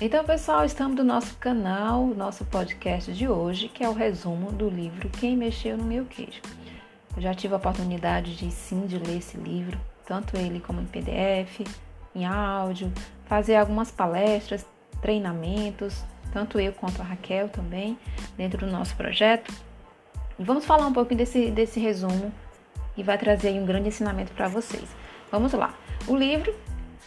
Então, pessoal, estamos no nosso canal, nosso podcast de hoje, que é o resumo do livro Quem Mexeu no Meu Queijo. Eu já tive a oportunidade de sim de ler esse livro, tanto ele como em PDF, em áudio, fazer algumas palestras, treinamentos, tanto eu quanto a Raquel também, dentro do nosso projeto. E vamos falar um pouquinho desse, desse resumo e vai trazer um grande ensinamento para vocês. Vamos lá. O livro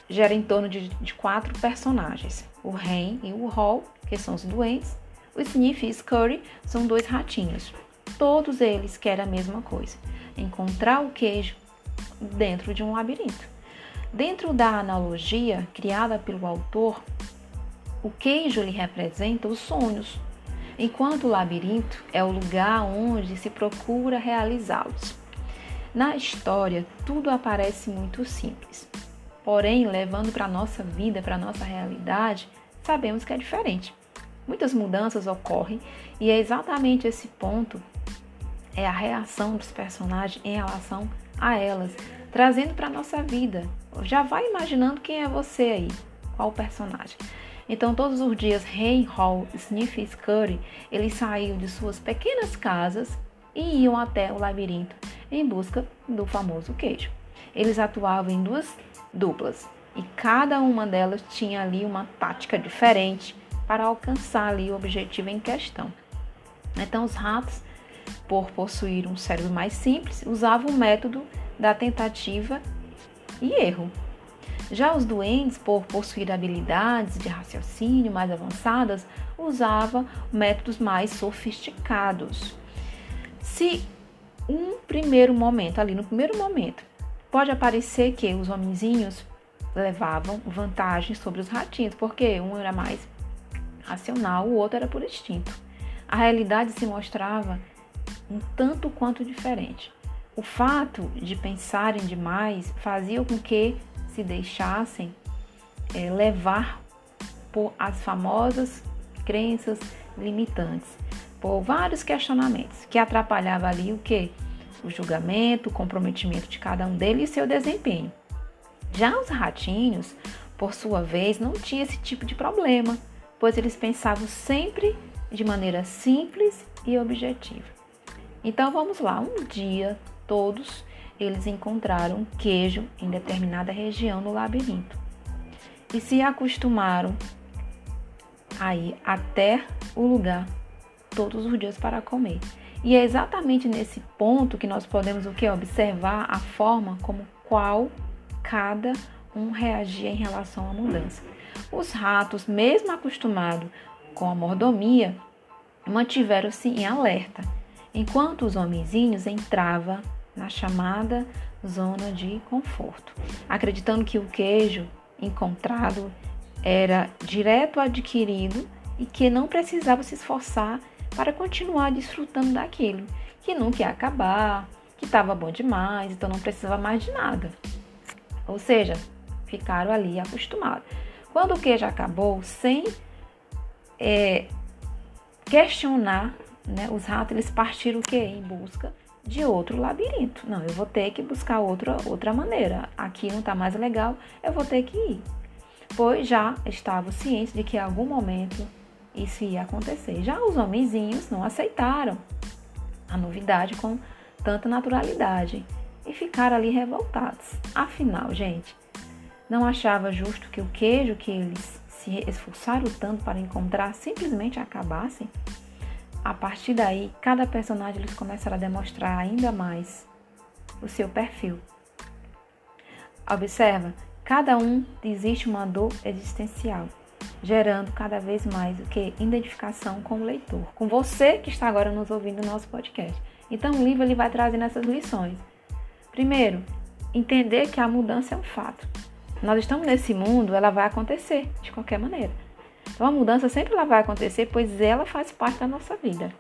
gera em torno de, de quatro personagens: o Ren e o Hall, que são os doentes, o Sniff e Scurry são dois ratinhos. Todos eles querem a mesma coisa: encontrar o queijo dentro de um labirinto. Dentro da analogia criada pelo autor, o queijo lhe representa os sonhos, enquanto o labirinto é o lugar onde se procura realizá-los. Na história, tudo aparece muito simples. Porém, levando para a nossa vida, para a nossa realidade, sabemos que é diferente. Muitas mudanças ocorrem e é exatamente esse ponto é a reação dos personagens em relação a elas, trazendo para a nossa vida. Já vai imaginando quem é você aí, qual personagem. Então, todos os dias, Ray Hall, Sniff e Scurry, eles saíam de suas pequenas casas e iam até o labirinto em busca do famoso queijo. Eles atuavam em duas duplas e cada uma delas tinha ali uma tática diferente para alcançar ali o objetivo em questão. Então os ratos, por possuir um cérebro mais simples, usavam o método da tentativa e erro. Já os doentes, por possuir habilidades de raciocínio mais avançadas, usavam métodos mais sofisticados. Se um primeiro momento, ali no primeiro momento, Pode aparecer que os homenzinhos levavam vantagem sobre os ratinhos, porque um era mais racional, o outro era por instinto. A realidade se mostrava um tanto quanto diferente. O fato de pensarem demais fazia com que se deixassem é, levar por as famosas crenças limitantes, por vários questionamentos que atrapalhavam ali o que? O julgamento, o comprometimento de cada um deles e seu desempenho. Já os ratinhos, por sua vez, não tinham esse tipo de problema, pois eles pensavam sempre de maneira simples e objetiva. Então vamos lá, um dia todos eles encontraram queijo em determinada região no labirinto e se acostumaram a ir até o lugar todos os dias para comer. E é exatamente nesse ponto que nós podemos o que observar a forma como qual cada um reagia em relação à mudança. Os ratos, mesmo acostumados com a mordomia, mantiveram-se em alerta, enquanto os homenzinhos entravam na chamada zona de conforto, acreditando que o queijo encontrado era direto adquirido e que não precisava se esforçar para continuar desfrutando daquilo, que nunca ia acabar, que estava bom demais, então não precisava mais de nada. Ou seja, ficaram ali acostumados. Quando o queijo acabou, sem é, questionar, né, os ratos eles partiram o quê? Em busca de outro labirinto. Não, eu vou ter que buscar outra, outra maneira. Aqui não está mais legal, eu vou ter que ir. Pois já estavam cientes de que em algum momento isso ia acontecer. Já os homenzinhos não aceitaram a novidade com tanta naturalidade e ficaram ali revoltados. Afinal, gente, não achava justo que o queijo que eles se esforçaram tanto para encontrar simplesmente acabasse? A partir daí, cada personagem eles começaram a demonstrar ainda mais o seu perfil. Observa, cada um existe uma dor existencial gerando cada vez mais o que identificação com o leitor, com você que está agora nos ouvindo no nosso podcast. Então o livro ele vai trazendo essas lições. Primeiro, entender que a mudança é um fato. Nós estamos nesse mundo, ela vai acontecer de qualquer maneira. Então a mudança sempre ela vai acontecer, pois ela faz parte da nossa vida.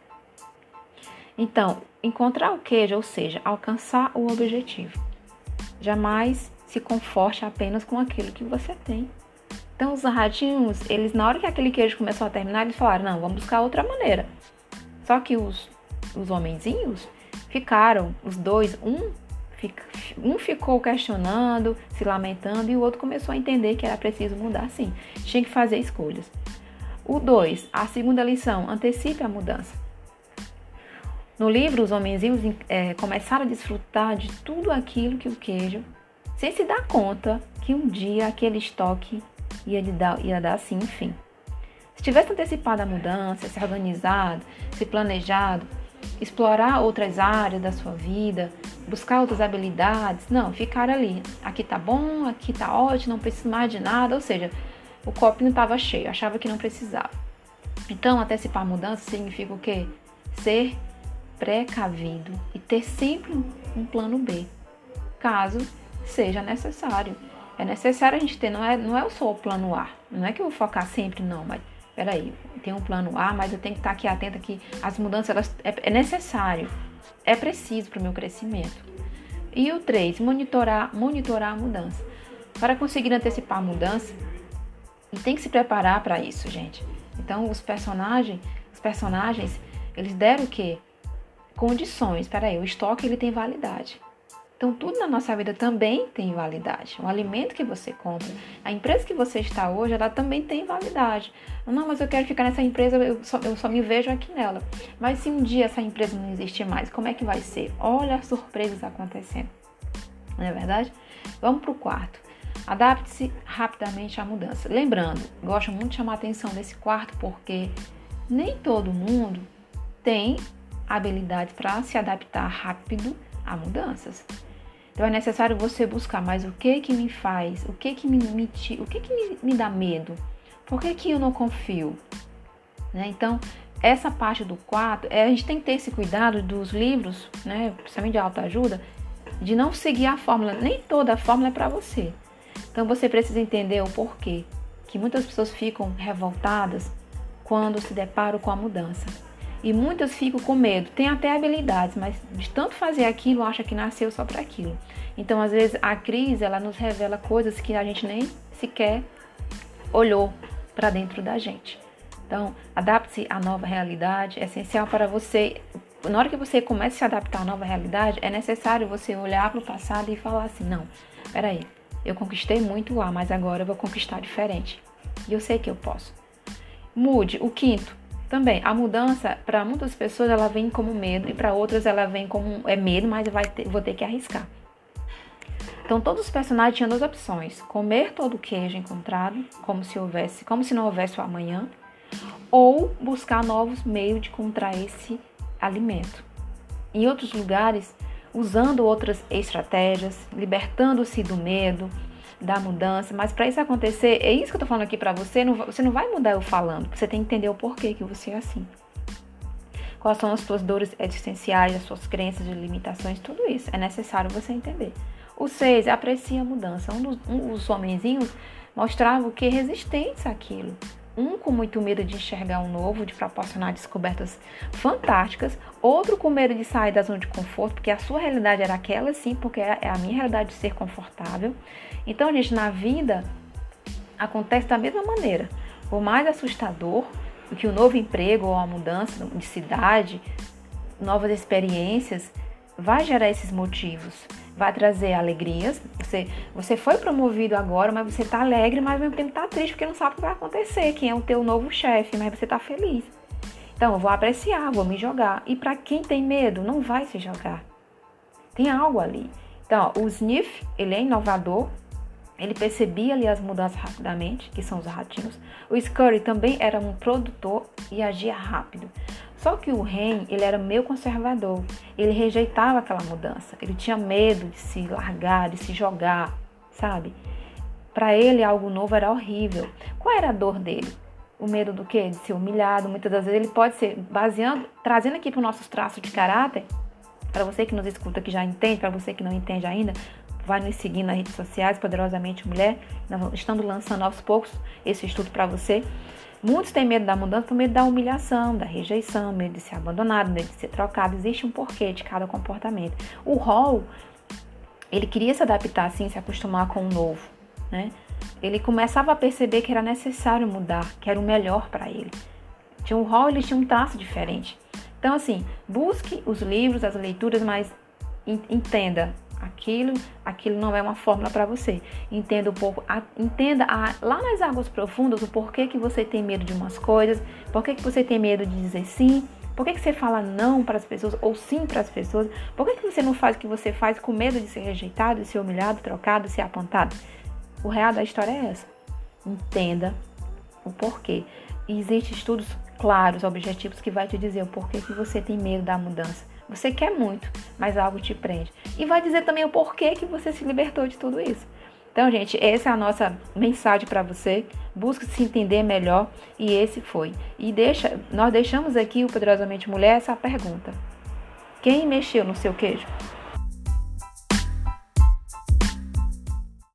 Então, encontrar o queijo, ou seja, alcançar o objetivo. Jamais se conforte apenas com aquilo que você tem. Então os ratinhos, eles na hora que aquele queijo começou a terminar, eles falaram, não, vamos buscar outra maneira. Só que os, os homenzinhos ficaram, os dois, um, um ficou questionando, se lamentando, e o outro começou a entender que era preciso mudar sim. Tinha que fazer escolhas. O 2, a segunda lição, antecipe a mudança. No livro, os homenzinhos é, começaram a desfrutar de tudo aquilo que o queijo, sem se dar conta que um dia aquele estoque ia, dar, ia dar assim, enfim. Se tivesse antecipado a mudança, se organizado, se planejado, explorar outras áreas da sua vida, buscar outras habilidades, não, ficar ali. Aqui tá bom, aqui tá ótimo, não preciso mais de nada, ou seja, o copinho estava cheio, achava que não precisava. Então, antecipar mudança significa o quê? Ser precavido e ter sempre um plano B, caso seja necessário. É necessário a gente ter, não é, não é só o plano A, não é que eu vou focar sempre, não, mas peraí, tem um plano A, mas eu tenho que estar aqui atenta que as mudanças elas, é, é necessário, é preciso para o meu crescimento. E o 3, monitorar, monitorar a mudança. Para conseguir antecipar a mudança, tem que se preparar para isso, gente. Então, os personagens, os personagens, eles deram o quê? Condições. Peraí, o estoque ele tem validade. Então, tudo na nossa vida também tem validade. O alimento que você compra, a empresa que você está hoje, ela também tem validade. Não, mas eu quero ficar nessa empresa, eu só, eu só me vejo aqui nela. Mas se um dia essa empresa não existir mais, como é que vai ser? Olha as surpresas acontecendo. Não é verdade? Vamos para o quarto. Adapte-se rapidamente à mudança. Lembrando, gosto muito de chamar a atenção desse quarto porque nem todo mundo tem habilidade para se adaptar rápido a mudanças. Então é necessário você buscar, mas o que que me faz? O que que me, me o que que me, me, dá medo? Por que que eu não confio? Né? Então, essa parte do quarto, é, a gente tem que ter esse cuidado dos livros, né, principalmente de autoajuda, de não seguir a fórmula. Nem toda a fórmula é para você. Então você precisa entender o porquê que muitas pessoas ficam revoltadas quando se deparam com a mudança. E muitas ficam com medo, tem até habilidades, mas de tanto fazer aquilo, acha que nasceu só para aquilo. Então, às vezes, a crise ela nos revela coisas que a gente nem sequer olhou para dentro da gente. Então, adapte-se à nova realidade. É essencial para você. Na hora que você começa a se adaptar à nova realidade, é necessário você olhar para o passado e falar assim: não, peraí, eu conquistei muito lá, mas agora eu vou conquistar diferente. E eu sei que eu posso. Mude. O quinto, também, a mudança, para muitas pessoas, ela vem como medo e para outras ela vem como é medo, mas vai ter, vou ter que arriscar. Então, todos os personagens tinham duas opções: comer todo o queijo encontrado, como se houvesse, como se não houvesse o amanhã, ou buscar novos meios de encontrar esse alimento. Em outros lugares, usando outras estratégias, libertando-se do medo, da mudança, mas para isso acontecer, é isso que eu tô falando aqui para você, não, você não vai mudar eu falando, você tem que entender o porquê que você é assim. Quais são as suas dores existenciais, as suas crenças e limitações, tudo isso é necessário você entender. O 6, aprecia a mudança. Um dos, um, os homenzinhos mostrava o que resistentes àquilo. Um com muito medo de enxergar o novo, de proporcionar descobertas fantásticas. Outro com medo de sair da zona de conforto, porque a sua realidade era aquela sim, porque é, é a minha realidade de ser confortável. Então, gente, na vida acontece da mesma maneira. Por mais assustador do que o novo emprego ou a mudança de cidade, novas experiências, vai gerar esses motivos vai trazer alegrias. Você, você foi promovido agora, mas você está alegre, mas ao mesmo tempo está triste porque não sabe o que vai acontecer, quem é o teu novo chefe, mas você está feliz. Então, eu vou apreciar, vou me jogar. E para quem tem medo, não vai se jogar. Tem algo ali. Então, ó, o Sniff, ele é inovador, ele percebia ali as mudanças rapidamente, que são os ratinhos. O Scurry também era um produtor e agia rápido. Só que o Ren, ele era meio conservador. Ele rejeitava aquela mudança. Ele tinha medo de se largar, de se jogar, sabe? Para ele, algo novo era horrível. Qual era a dor dele? O medo do quê? De ser humilhado. Muitas das vezes ele pode ser baseando, trazendo aqui para os nossos traços de caráter. Para você que nos escuta, que já entende, para você que não entende ainda, vai nos seguir nas redes sociais, Poderosamente Mulher. Estamos lançando aos poucos esse estudo para você. Muitos têm medo da mudança medo da humilhação, da rejeição, medo de ser abandonado, medo de ser trocado. Existe um porquê de cada comportamento. O Hall, ele queria se adaptar assim, se acostumar com o novo, né? Ele começava a perceber que era necessário mudar, que era o melhor para ele. Tinha o Hall, ele tinha um traço diferente. Então, assim, busque os livros, as leituras, mas entenda aquilo, aquilo não é uma fórmula para você. Entenda um pouco, a, entenda a, lá nas águas profundas o porquê que você tem medo de umas coisas, porquê que você tem medo de dizer sim, por que, você fala não para as pessoas ou sim para as pessoas? Por que, você não faz o que você faz com medo de ser rejeitado, de ser humilhado, trocado, de ser apontado? O real da história é essa. Entenda o porquê. Existem estudos claros, objetivos, que vai te dizer o porquê que você tem medo da mudança. Você quer muito, mas algo te prende. E vai dizer também o porquê que você se libertou de tudo isso. Então, gente, essa é a nossa mensagem para você. Busque se entender melhor e esse foi. E deixa, nós deixamos aqui o Poderosamente Mulher essa pergunta: Quem mexeu no seu queijo?